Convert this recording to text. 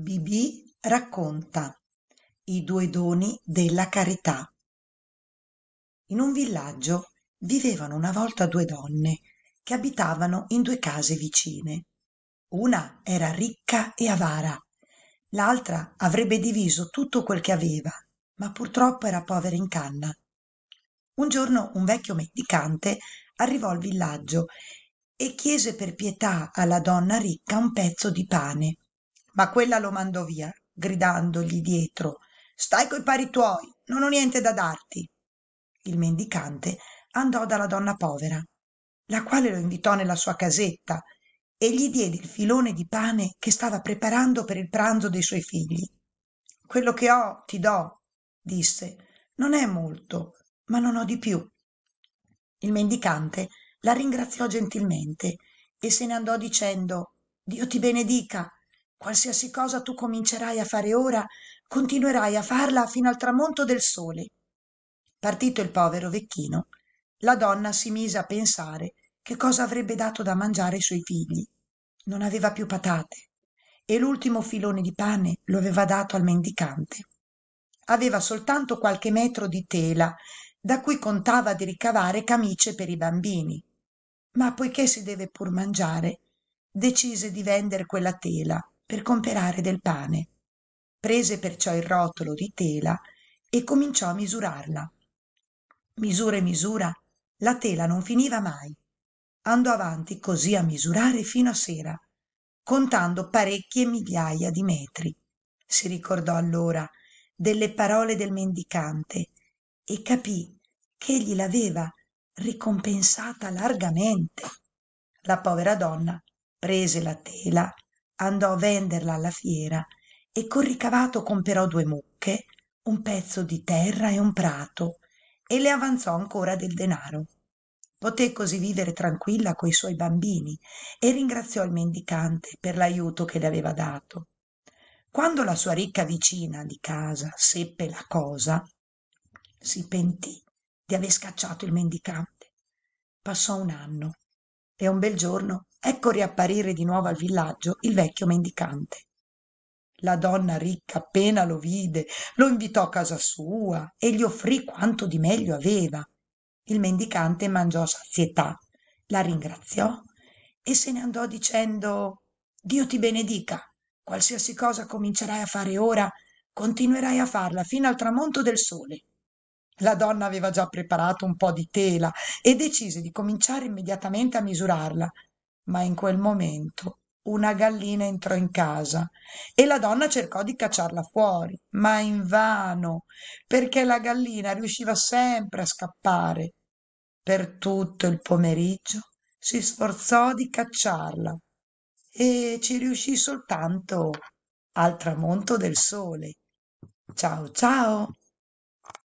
Bibì racconta I due doni della carità. In un villaggio vivevano una volta due donne che abitavano in due case vicine. Una era ricca e avara, l'altra avrebbe diviso tutto quel che aveva, ma purtroppo era povera in canna. Un giorno un vecchio mendicante arrivò al villaggio e chiese per pietà alla donna ricca un pezzo di pane ma quella lo mandò via gridandogli dietro stai coi pari tuoi non ho niente da darti. Il mendicante andò dalla donna povera la quale lo invitò nella sua casetta e gli diede il filone di pane che stava preparando per il pranzo dei suoi figli. Quello che ho ti do disse non è molto ma non ho di più. Il mendicante la ringraziò gentilmente e se ne andò dicendo dio ti benedica qualsiasi cosa tu comincerai a fare ora continuerai a farla fino al tramonto del sole. Partito il povero vecchino la donna si mise a pensare che cosa avrebbe dato da mangiare ai suoi figli. Non aveva più patate e l'ultimo filone di pane lo aveva dato al mendicante. Aveva soltanto qualche metro di tela da cui contava di ricavare camicie per i bambini. Ma poiché si deve pur mangiare decise di vendere quella tela per comperare del pane. Prese perciò il rotolo di tela e cominciò a misurarla. Misura e misura la tela non finiva mai. Andò avanti così a misurare fino a sera contando parecchie migliaia di metri. Si ricordò allora delle parole del mendicante e capì ch'egli l'aveva ricompensata largamente. La povera donna prese la tela andò a venderla alla fiera e col ricavato comperò due mucche un pezzo di terra e un prato e le avanzò ancora del denaro. Poté così vivere tranquilla coi suoi bambini e ringraziò il mendicante per l'aiuto che le aveva dato. Quando la sua ricca vicina di casa seppe la cosa si pentì di aver scacciato il mendicante. Passò un anno e un bel giorno ecco riapparire di nuovo al villaggio il vecchio mendicante. La donna ricca appena lo vide lo invitò a casa sua e gli offrì quanto di meglio aveva. Il mendicante mangiò sazietà la ringraziò e se ne andò dicendo dio ti benedica qualsiasi cosa comincerai a fare ora continuerai a farla fino al tramonto del sole la donna aveva già preparato un po di tela e decise di cominciare immediatamente a misurarla ma in quel momento una gallina entrò in casa e la donna cercò di cacciarla fuori ma invano perché la gallina riusciva sempre a scappare. Per tutto il pomeriggio si sforzò di cacciarla e ci riuscì soltanto al tramonto del sole. Ciao ciao